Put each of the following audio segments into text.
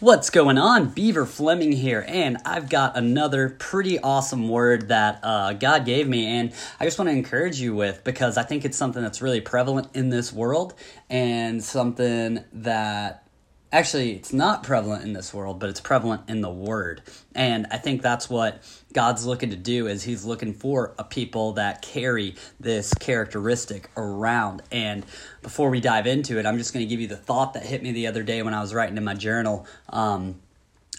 What's going on? Beaver Fleming here, and I've got another pretty awesome word that uh, God gave me, and I just want to encourage you with because I think it's something that's really prevalent in this world and something that actually it's not prevalent in this world but it's prevalent in the word and i think that's what god's looking to do is he's looking for a people that carry this characteristic around and before we dive into it i'm just going to give you the thought that hit me the other day when i was writing in my journal um,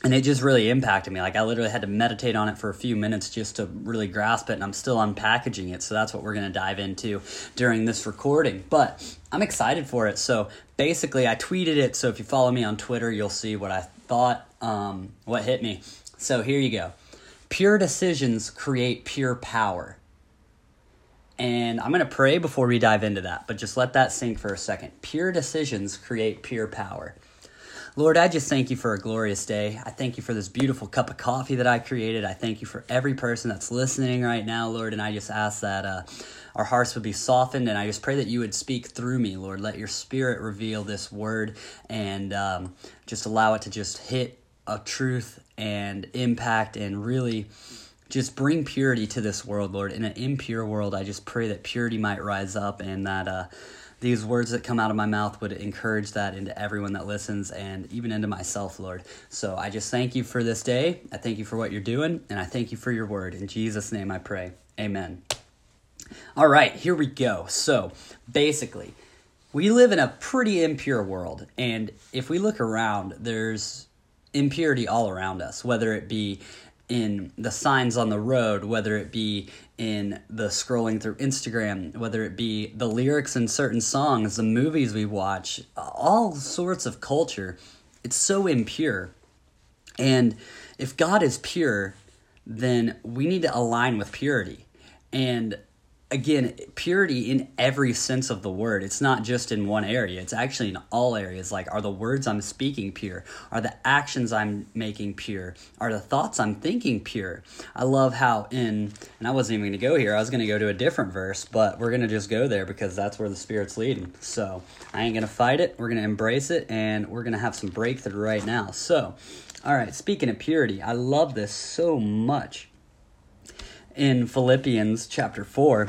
and it just really impacted me. Like I literally had to meditate on it for a few minutes just to really grasp it, and I'm still unpackaging it. So that's what we're going to dive into during this recording. But I'm excited for it. So basically, I tweeted it. So if you follow me on Twitter, you'll see what I thought, um, what hit me. So here you go. Pure decisions create pure power. And I'm going to pray before we dive into that, but just let that sink for a second. Pure decisions create pure power. Lord, I just thank you for a glorious day. I thank you for this beautiful cup of coffee that I created. I thank you for every person that's listening right now, Lord. And I just ask that uh, our hearts would be softened. And I just pray that you would speak through me, Lord. Let your spirit reveal this word and um, just allow it to just hit a truth and impact and really just bring purity to this world, Lord. In an impure world, I just pray that purity might rise up and that. Uh, these words that come out of my mouth would encourage that into everyone that listens and even into myself, Lord. So I just thank you for this day. I thank you for what you're doing, and I thank you for your word. In Jesus' name I pray. Amen. All right, here we go. So basically, we live in a pretty impure world, and if we look around, there's impurity all around us, whether it be in the signs on the road, whether it be in the scrolling through Instagram, whether it be the lyrics in certain songs, the movies we watch, all sorts of culture. It's so impure. And if God is pure, then we need to align with purity. And again, purity in every sense of the word. It's not just in one area, it's actually in all areas. Like, are the words I'm speaking pure? Are the actions I'm making pure? Are the thoughts I'm thinking pure? I love how in, and I wasn't even going to go here, I was going to go to a different verse, but we're going to just go there because that's where the Spirit's leading. So I ain't going to fight it. We're going to embrace it, and we're going to have some breakthrough right now. So, all right, speaking of purity, I love this so much in Philippians chapter 4,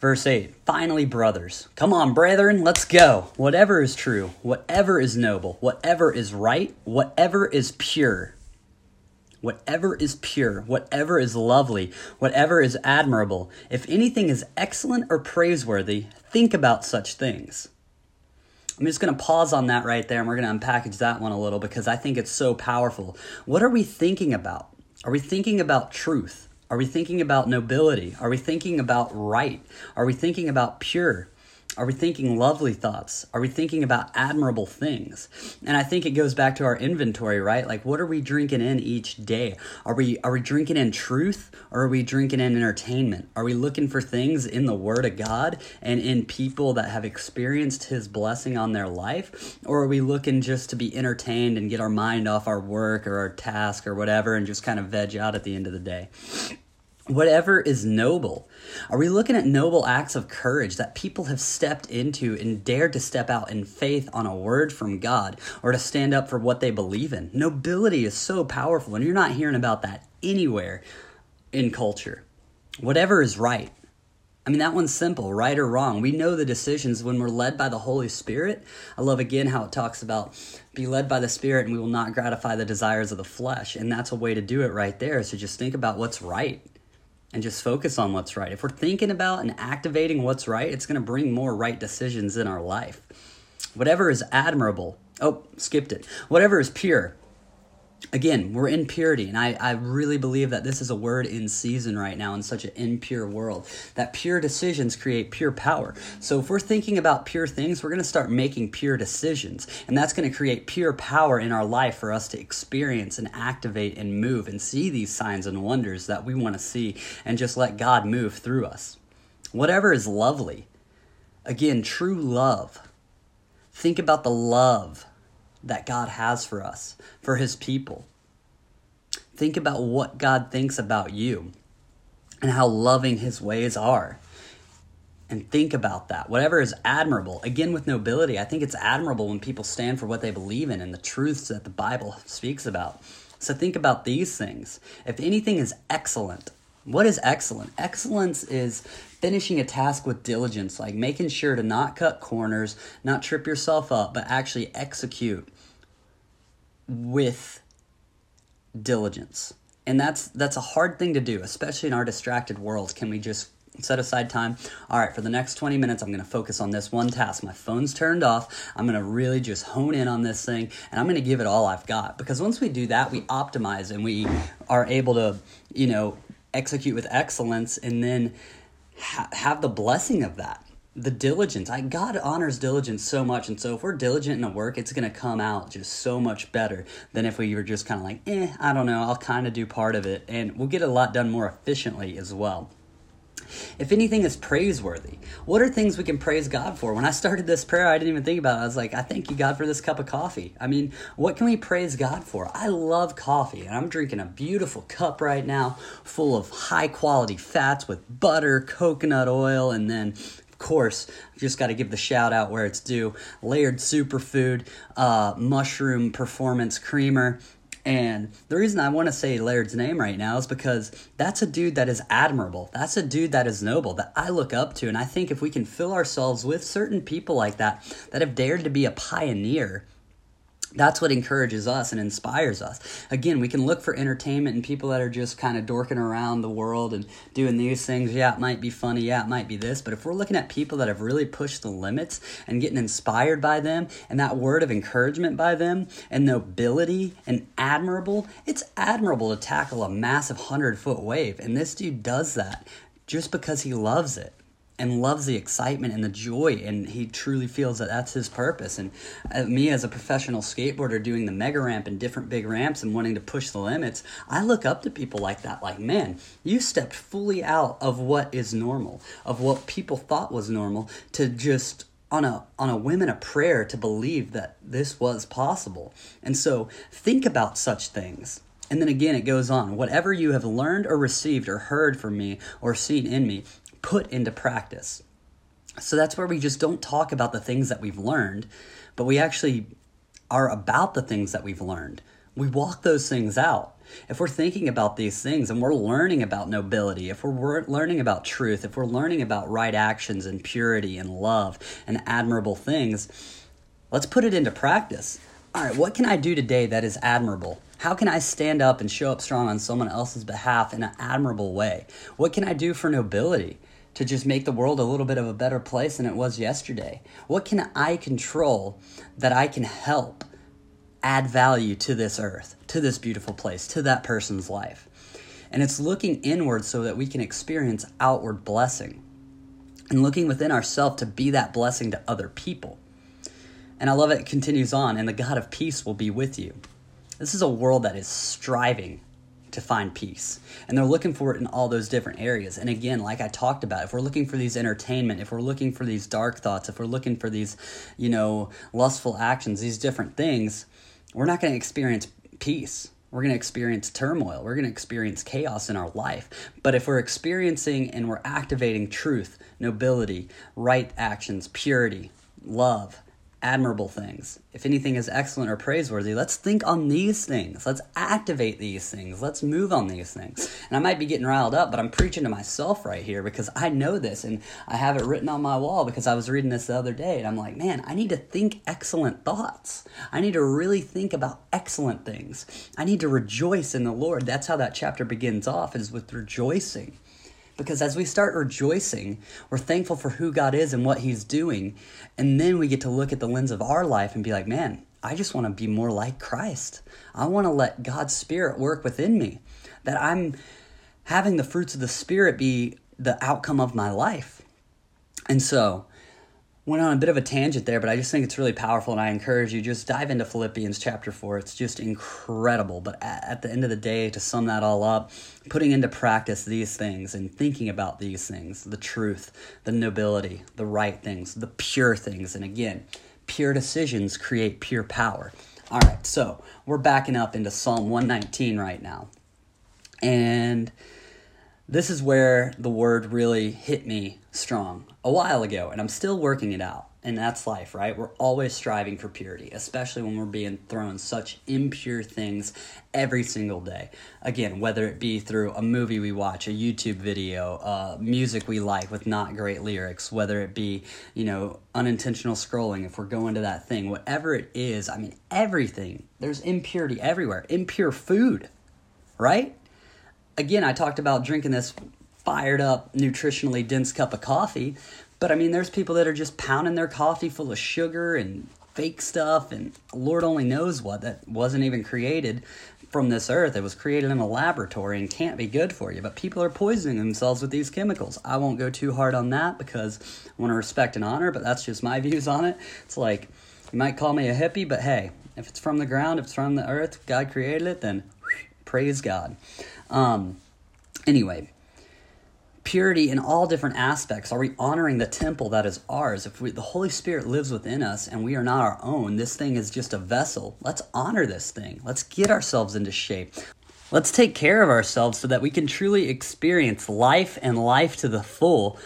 verse 8. Finally, brothers, come on, brethren, let's go. Whatever is true, whatever is noble, whatever is right, whatever is pure, whatever is pure, whatever is lovely, whatever is admirable, if anything is excellent or praiseworthy, think about such things. I'm just going to pause on that right there and we're going to unpackage that one a little because I think it's so powerful. What are we thinking about? Are we thinking about truth? Are we thinking about nobility? Are we thinking about right? Are we thinking about pure? Are we thinking lovely thoughts? Are we thinking about admirable things? And I think it goes back to our inventory, right? Like what are we drinking in each day? Are we are we drinking in truth or are we drinking in entertainment? Are we looking for things in the word of God and in people that have experienced his blessing on their life? Or are we looking just to be entertained and get our mind off our work or our task or whatever and just kind of veg out at the end of the day? Whatever is noble. Are we looking at noble acts of courage that people have stepped into and dared to step out in faith on a word from God or to stand up for what they believe in? Nobility is so powerful, and you're not hearing about that anywhere in culture. Whatever is right. I mean, that one's simple, right or wrong. We know the decisions when we're led by the Holy Spirit. I love again how it talks about be led by the Spirit and we will not gratify the desires of the flesh. And that's a way to do it right there. So just think about what's right and just focus on what's right. If we're thinking about and activating what's right, it's going to bring more right decisions in our life. Whatever is admirable, oh, skipped it. Whatever is pure, again, we're in purity, and I, I really believe that this is a word in season right now in such an impure world. That pure decisions create pure power. So if we're thinking about pure things, we're going to start making pure decisions, and that's going to create pure power in our life for us to experience and activate and move and see these signs and wonders that we want to see and just let God move through us. Whatever is lovely. Again, true love. Think about the love that God has for us, for His people. Think about what God thinks about you and how loving His ways are. and think about that. Whatever is admirable, again with nobility, I think it's admirable when people stand for what they believe in and the truths that the Bible speaks about. So think about these things. If anything is excellent, what is excellent? Excellence is finishing a task with diligence, like making sure to not cut corners, not trip yourself up, but actually execute with diligence. And that's that's a hard thing to do, especially in our distracted world. Can we just set aside time. All right, for the next 20 minutes, I'm going to focus on this one task. My phone's turned off. I'm going to really just hone in on this thing and I'm going to give it all I've got. Because once we do that, we optimize and we are able to, you know, execute with excellence and then ha- have the blessing of that. The diligence. I God honors diligence so much, and so if we're diligent in a work, it's gonna come out just so much better than if we were just kind of like, eh, I don't know, I'll kind of do part of it, and we'll get a lot done more efficiently as well. If anything is praiseworthy, what are things we can praise God for? When I started this prayer, I didn't even think about it. I was like, I thank you, God, for this cup of coffee. I mean, what can we praise God for? I love coffee, and I'm drinking a beautiful cup right now full of high quality fats with butter, coconut oil, and then of course, just got to give the shout out where it's due. Laird Superfood, uh, Mushroom Performance Creamer, and the reason I want to say Laird's name right now is because that's a dude that is admirable. That's a dude that is noble that I look up to. And I think if we can fill ourselves with certain people like that, that have dared to be a pioneer that's what encourages us and inspires us. Again, we can look for entertainment and people that are just kind of dorking around the world and doing these things. Yeah, it might be funny. Yeah, it might be this. But if we're looking at people that have really pushed the limits and getting inspired by them and that word of encouragement by them and nobility and admirable, it's admirable to tackle a massive 100 foot wave. And this dude does that just because he loves it and loves the excitement and the joy and he truly feels that that's his purpose and uh, me as a professional skateboarder doing the mega ramp and different big ramps and wanting to push the limits i look up to people like that like man you stepped fully out of what is normal of what people thought was normal to just on a on a whim and a prayer to believe that this was possible and so think about such things and then again, it goes on. Whatever you have learned or received or heard from me or seen in me, put into practice. So that's where we just don't talk about the things that we've learned, but we actually are about the things that we've learned. We walk those things out. If we're thinking about these things and we're learning about nobility, if we're learning about truth, if we're learning about right actions and purity and love and admirable things, let's put it into practice. All right, what can I do today that is admirable? How can I stand up and show up strong on someone else's behalf in an admirable way? What can I do for nobility? To just make the world a little bit of a better place than it was yesterday? What can I control that I can help add value to this earth, to this beautiful place, to that person's life? And it's looking inward so that we can experience outward blessing and looking within ourselves to be that blessing to other people. And I love it, it continues on, and the God of peace will be with you. This is a world that is striving to find peace. And they're looking for it in all those different areas. And again, like I talked about, if we're looking for these entertainment, if we're looking for these dark thoughts, if we're looking for these, you know, lustful actions, these different things, we're not going to experience peace. We're going to experience turmoil. We're going to experience chaos in our life. But if we're experiencing and we're activating truth, nobility, right actions, purity, love, admirable things. If anything is excellent or praiseworthy, let's think on these things. Let's activate these things. Let's move on these things. And I might be getting riled up, but I'm preaching to myself right here because I know this and I have it written on my wall because I was reading this the other day and I'm like, man, I need to think excellent thoughts. I need to really think about excellent things. I need to rejoice in the Lord. That's how that chapter begins off is with rejoicing. Because as we start rejoicing, we're thankful for who God is and what He's doing. And then we get to look at the lens of our life and be like, man, I just want to be more like Christ. I want to let God's Spirit work within me. That I'm having the fruits of the Spirit be the outcome of my life. And so, went on a bit of a tangent there, but I just think it's really powerful, and I encourage you just dive into Philippians chapter four. It's just incredible. But at the end of the day, to sum that all up, putting into practice these things and thinking about these things, the truth, the nobility, the right things, the pure things, and again, pure decisions create pure power. All right, so we're backing up into Psalm 119 right now. And this is where the word really hit me strong a while ago, and I'm still working it out. And that's life, right? We're always striving for purity, especially when we're being thrown such impure things every single day. Again, whether it be through a movie we watch, a YouTube video, uh, music we like with not great lyrics, whether it be, you know, unintentional scrolling, if we're going to that thing, whatever it is, I mean, everything. There's impurity everywhere. Impure food, right? Again, I talked about drinking this fired up, nutritionally dense cup of coffee. But I mean, there's people that are just pounding their coffee full of sugar and fake stuff, and Lord only knows what that wasn't even created from this earth. It was created in a laboratory and can't be good for you. But people are poisoning themselves with these chemicals. I won't go too hard on that because I want to respect and honor, but that's just my views on it. It's like, you might call me a hippie, but hey, if it's from the ground, if it's from the earth, God created it, then praise God. Um, anyway, purity in all different aspects? Are we honoring the temple that is ours? If we, the Holy Spirit lives within us and we are not our own, this thing is just a vessel. Let's honor this thing. Let's get ourselves into shape. Let's take care of ourselves so that we can truly experience life and life to the full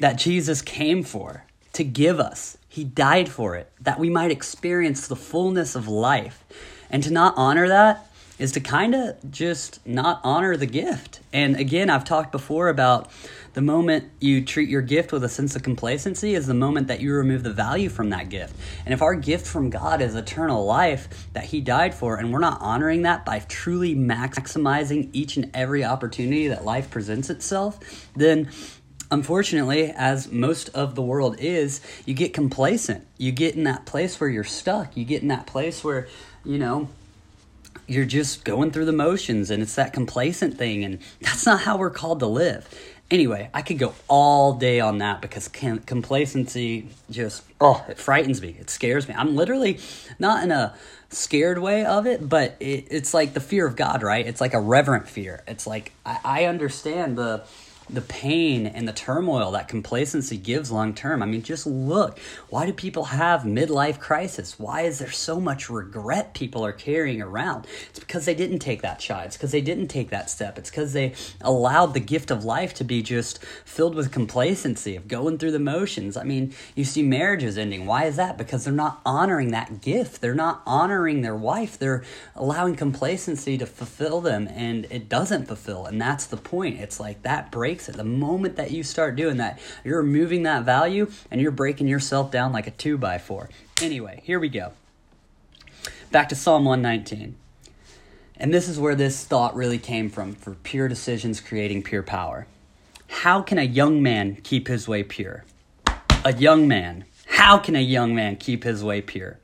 that Jesus came for, to give us. He died for it, that we might experience the fullness of life. And to not honor that is to kind of just not honor the gift. And again, I've talked before about the moment you treat your gift with a sense of complacency is the moment that you remove the value from that gift. And if our gift from God is eternal life that He died for, and we're not honoring that by truly maximizing each and every opportunity that life presents itself, then unfortunately, as most of the world is, you get complacent. You get in that place where you're stuck. You get in that place where, you know, you're just going through the motions and it's that complacent thing and that's not how we're called to live. Anyway i could go all day on that because complacency just oh it frightens me. It scares me. I'm literally not in a scared way of it but it, it's like the fear of god right? It's like a reverent fear. It's like I, I understand the the pain and the turmoil that complacency gives long term. I mean, just look. Why do people have midlife crisis? Why is there so much regret people are carrying around? It's because they didn't take that shot. It's because they didn't take that step. It's because they allowed the gift of life to be just filled with complacency, of going through the motions. I mean, you see marriages ending. Why is that? Because they're not honoring that gift. They're not honoring their wife. They're allowing complacency to fulfill them, and it doesn't fulfill. And that's the point. It's like that breaks it. The moment that you start doing that, you're removing that value and you're breaking yourself down like a 2 by 4 Anyway, here we go. Back to Psalm 119. And this is where this thought really came from for pure decisions creating pure power. How can a young man keep his way pure? A young man. How can a young man keep his way pure?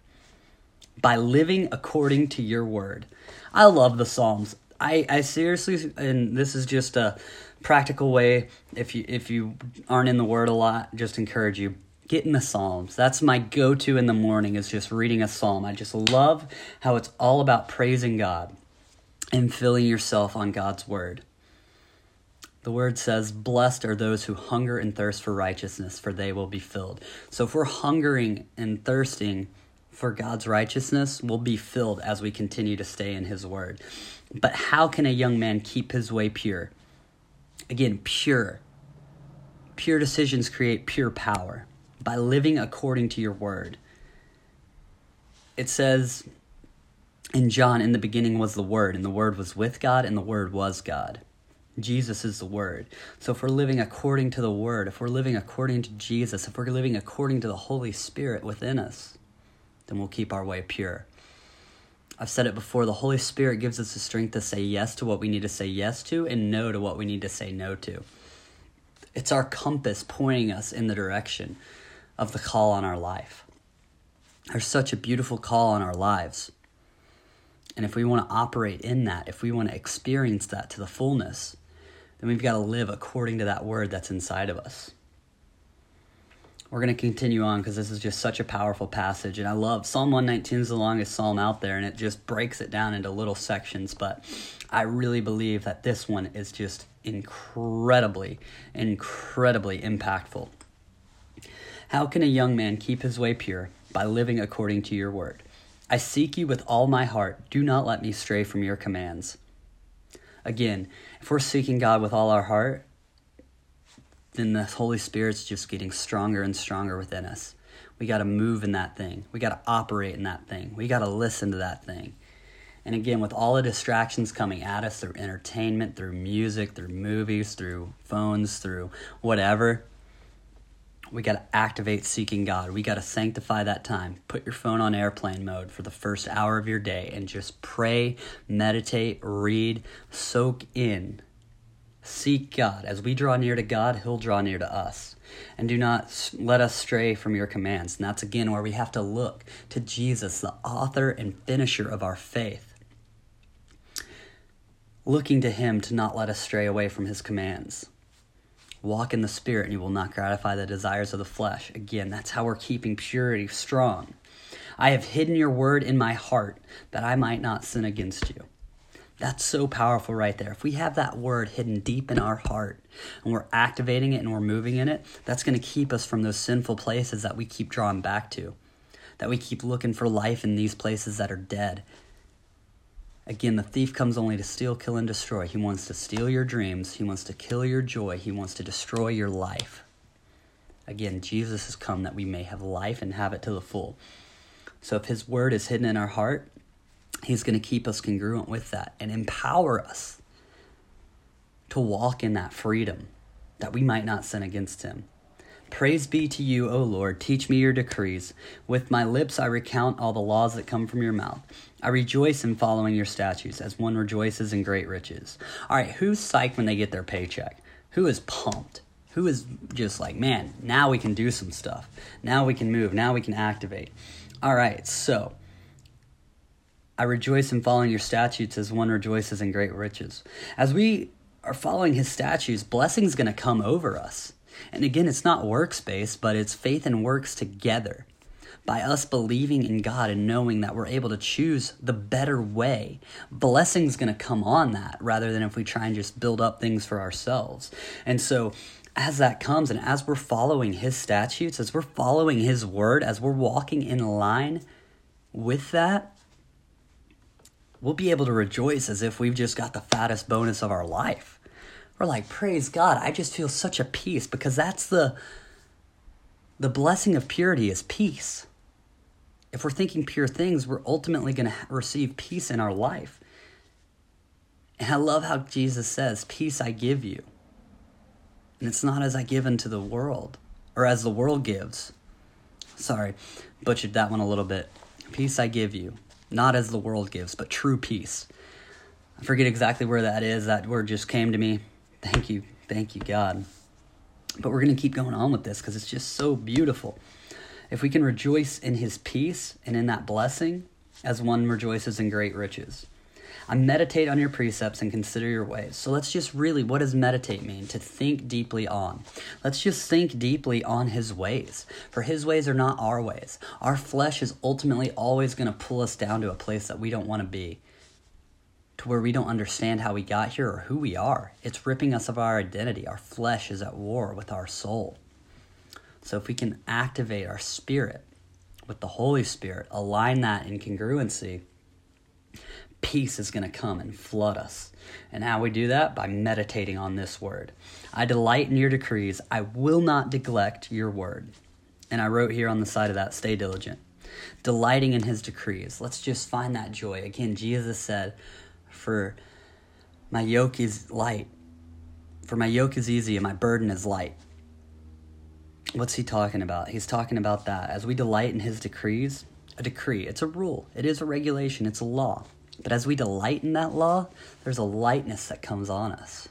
By living according to your word. I love the Psalms. I, I seriously, and this is just a practical way if you if you aren't in the word a lot just encourage you get in the psalms. That's my go-to in the morning is just reading a psalm. I just love how it's all about praising god and filling yourself on god's word. The word says blessed are those who hunger and thirst for righteousness for they will be filled. So if we're hungering and thirsting for god's righteousness we'll be filled as we continue to stay in his word. But how can a young man keep his way pure Again, pure. Pure decisions create pure power by living according to your word. It says in John, in the beginning was the Word, and the Word was with God, and the Word was God. Jesus is the Word. So if we're living according to the Word, if we're living according to Jesus, if we're living according to the Holy Spirit within us, then we'll keep our way pure. I've said it before the Holy Spirit gives us the strength to say yes to what we need to say yes to and no to what we need to say no to. It's our compass pointing us in the direction of the call on our life. There's such a beautiful call on our lives. And if we want to operate in that, if we want to experience that to the fullness, then we've got to live according to that word that's inside of us we're going to continue on because this is just such a powerful passage. And I love Psalm 119 is the longest psalm out there, and it just breaks it down into little sections. But I really believe that this one is just incredibly, incredibly impactful. How can a young man keep his way pure? By living according to your word. I seek you with all my heart. Do not let me stray from your commands. Again, if we're seeking God with all our heart, then the Holy Spirit's just getting stronger and stronger within us. We got to move in that thing. We got to operate in that thing. We got to listen to that thing. And again, with all the distractions coming at us through entertainment, through music, through movies, through phones, through whatever, we got to activate seeking God. We got to sanctify that time. Put your phone on airplane mode for the first hour of your day and just pray, meditate, read, soak in. Seek God. As we draw near to God, He'll draw near to us. And do not let us stray from your commands. And that's again where we have to look to Jesus, the author and finisher of our faith looking to Him to not let us stray away from His commands. Walk in the Spirit, and you will not gratify the desires of the flesh. Again, that's how we're keeping purity strong. I have hidden your word in my heart that I might not sin against you. That's so powerful right there. If we have that word hidden deep in our heart and we're activating it and we're moving in it, that's going to keep us from those sinful places that we keep drawing back to. That we keep looking for life in these places that are dead Again, the thief comes only to steal, kill, and destroy. He wants to steal your dreams. He wants to kill your joy. He wants to destroy your life. Again, Jesus has come that we may have life and have it to the full. So if his word is hidden in our heart, he's going to keep us congruent with that and empower us to walk in that freedom that we might not sin against him. Praise be to you, O Lord. Teach me your decrees. With my lips I recount all the laws that come from your mouth. I rejoice in following your statutes as one rejoices in great riches. All right, who's psyched when they get their paycheck? Who is pumped? Who is just like, man, now we can do some stuff. Now we can move. Now we can activate. All right, so I rejoice in following your statutes as one rejoices in great riches. As we are following his statutes, blessing's going to come over us. And again, it's not works based, but it's faith and works together. By us believing in God and knowing that we're able to choose the better way, blessing's going to come on that rather than if we try and just build up things for ourselves. And so, as that comes and as we're following His statutes, as we're following His word, as we're walking in line with that, we'll be able to rejoice as if we've just got the fattest bonus of our life we're like, praise God. I just feel such a peace because that's the the blessing of purity is peace. If we're thinking pure things, we're ultimately going to receive peace in our life. And I love how Jesus says, Peace I give you. And it's not as I give unto the world, or as the world gives. Sorry, butchered that one a little bit. Peace I give you, not as the world gives, but true peace. I forget exactly where that is. That word just came to me. Thank you. Thank you, God. But we're going to keep going on with this because it's just so beautiful. If we can rejoice in his peace and in that blessing, as one rejoices in great riches. I meditate on your precepts and consider your ways. So let's just really, what does meditate mean? To think deeply on. Let's just think deeply on his ways. For his ways are not our ways. Our flesh is ultimately always going to pull us down to a place that we don't want to be to where we don't understand how we got here or who we are. It's ripping us of our identity. Our flesh is at war with our soul. So if we can activate our spirit with the Holy Spirit, align that in congruency, peace is going to come and flood us. And how we do that? By meditating on this word. I delight in your decrees. I will not neglect your word. And I wrote here on the side of that, stay diligent. Delighting in his decrees. Let's just find that joy. Again, Jesus said, for my yoke is light. For my yoke is easy and my burden is light. What's he talking about? He's talking about that. As we delight in his decrees, a decree, it's a rule, it is a regulation, it's a law. But as we delight in that law, there's a lightness that comes on us,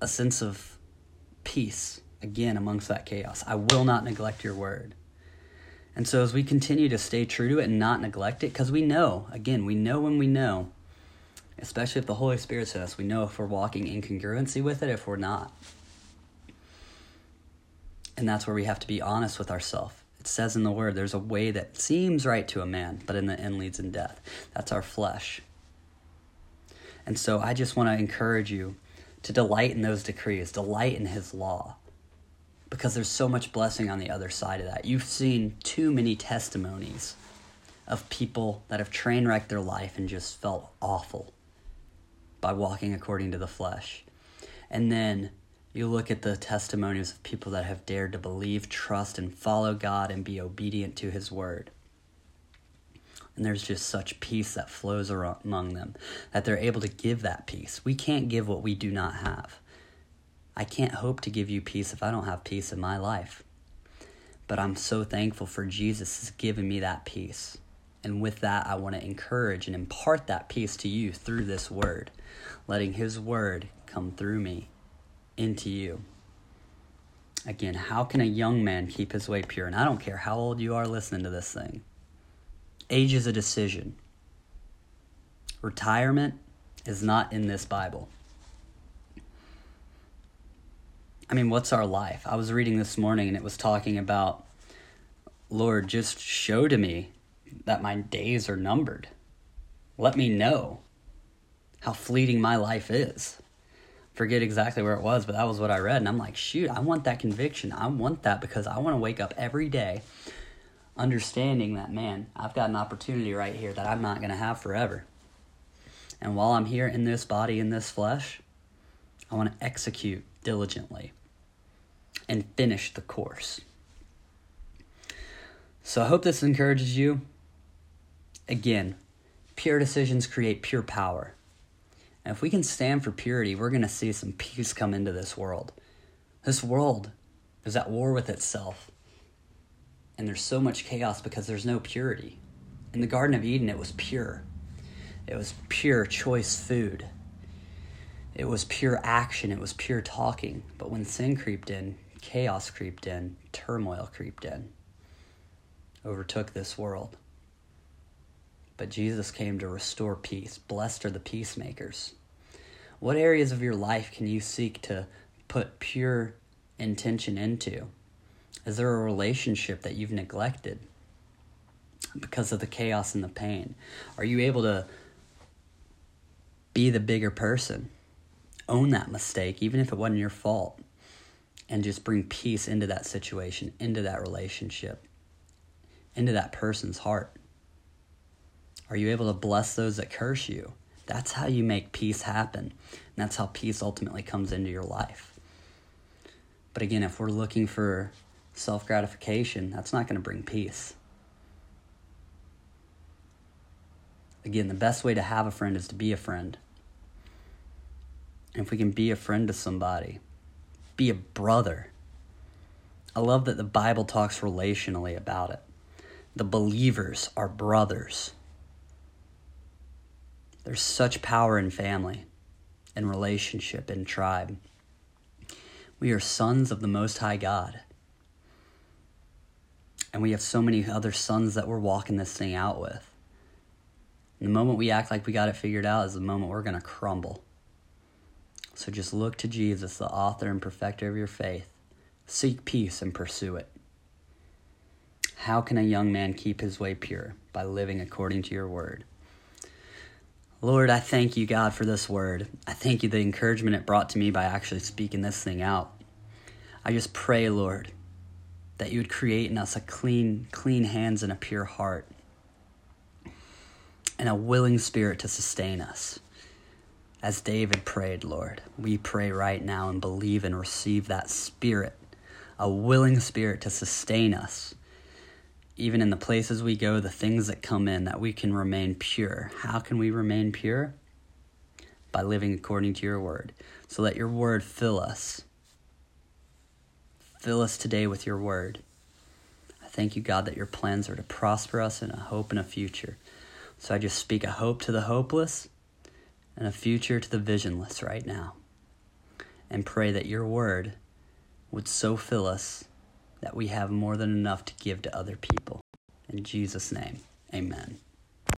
a sense of peace, again, amongst that chaos. I will not neglect your word. And so, as we continue to stay true to it and not neglect it, because we know, again, we know when we know, especially if the Holy Spirit says, we know if we're walking in congruency with it, if we're not. And that's where we have to be honest with ourselves. It says in the Word, there's a way that seems right to a man, but in the end leads in death. That's our flesh. And so, I just want to encourage you to delight in those decrees, delight in His law because there's so much blessing on the other side of that. You've seen too many testimonies of people that have train wrecked their life and just felt awful. by walking according to the flesh. And then you look at the testimonies of people that have dared to believe, trust, and follow God and be obedient to His word. And there's just such peace that flows among them that they're able to give that peace. We can't give what we do not have. I can't hope to give you peace if I don't have peace in my life. But I'm so thankful for Jesus has given me that peace. And with that, I want to encourage and impart that peace to you through this word, letting His word come through me into you. Again, how can a young man keep his way pure? And I don't care how old you are listening to this thing. Age is a decision. Retirement is not in this Bible. I mean, what's our life? I was reading this morning and it was talking about, Lord, just show to me that my days are numbered. Let me know how fleeting my life is. Forget exactly where it was, but that was what I read. And I'm like, shoot, I want that conviction. I want that because I want to wake up every day understanding that, man, I've got an opportunity right here that I'm not going to have forever. And while I'm here in this body, in this flesh, I want to execute diligently and finish the course. So I hope this encourages you. Again, pure decisions create pure power. And if we can stand for purity, we're going to see some peace come into this world. This world is at war with itself. And there's so much chaos because there's no purity. In the Garden of Eden, it was pure. It was pure, choice food. It was pure action. It was pure talking. But when sin creeped in, chaos creeped in, turmoil creeped in, overtook this world. But Jesus came to restore peace. Blessed are the peacemakers. What areas of your life can you seek to put pure intention into? Is there a relationship that you've neglected because of the chaos and the pain? Are you able to be the bigger person? Own that mistake, even if it wasn't your fault, and just bring peace into that situation, into that relationship, into that person's heart. Are you able to bless those that curse you? That's how you make peace happen. And that's how peace ultimately comes into your life. But again, if we're looking for self gratification, that's not going to bring peace. Again, the best way to have a friend is to be a friend. And if we can be a friend to somebody, be a brother. I love that the Bible talks relationally about it. The believers are brothers. There's such power in family, in relationship, in tribe. We are sons of the Most High God. And we have so many other sons that we're walking this thing out with. And the moment we act like we got it figured out is the moment we're going to crumble. So just look to Jesus, the author and perfecter of your faith. Seek peace and pursue it. How can a young man keep his way pure? By living according to your word. Lord, I thank you, God, for this word. I thank you the encouragement it brought to me by actually speaking this thing out. I just pray, Lord, that you would create in us a clean, clean hands and a pure heart, and a willing spirit to sustain us. As David prayed, Lord, we pray right now and believe and receive that spirit, a willing spirit to sustain us even in the places we go, the things that come in, that we can remain pure. How can we remain pure? By living according to your word. So let your word fill us. Fill us today with your word. I thank you, God, that your plans are to prosper us in a hope and a future. So I just speak a hope to the hopeless and a future to the visionless right now. And pray that your word would so fill us that we have more than enough to give to other people. In Jesus' name, amen.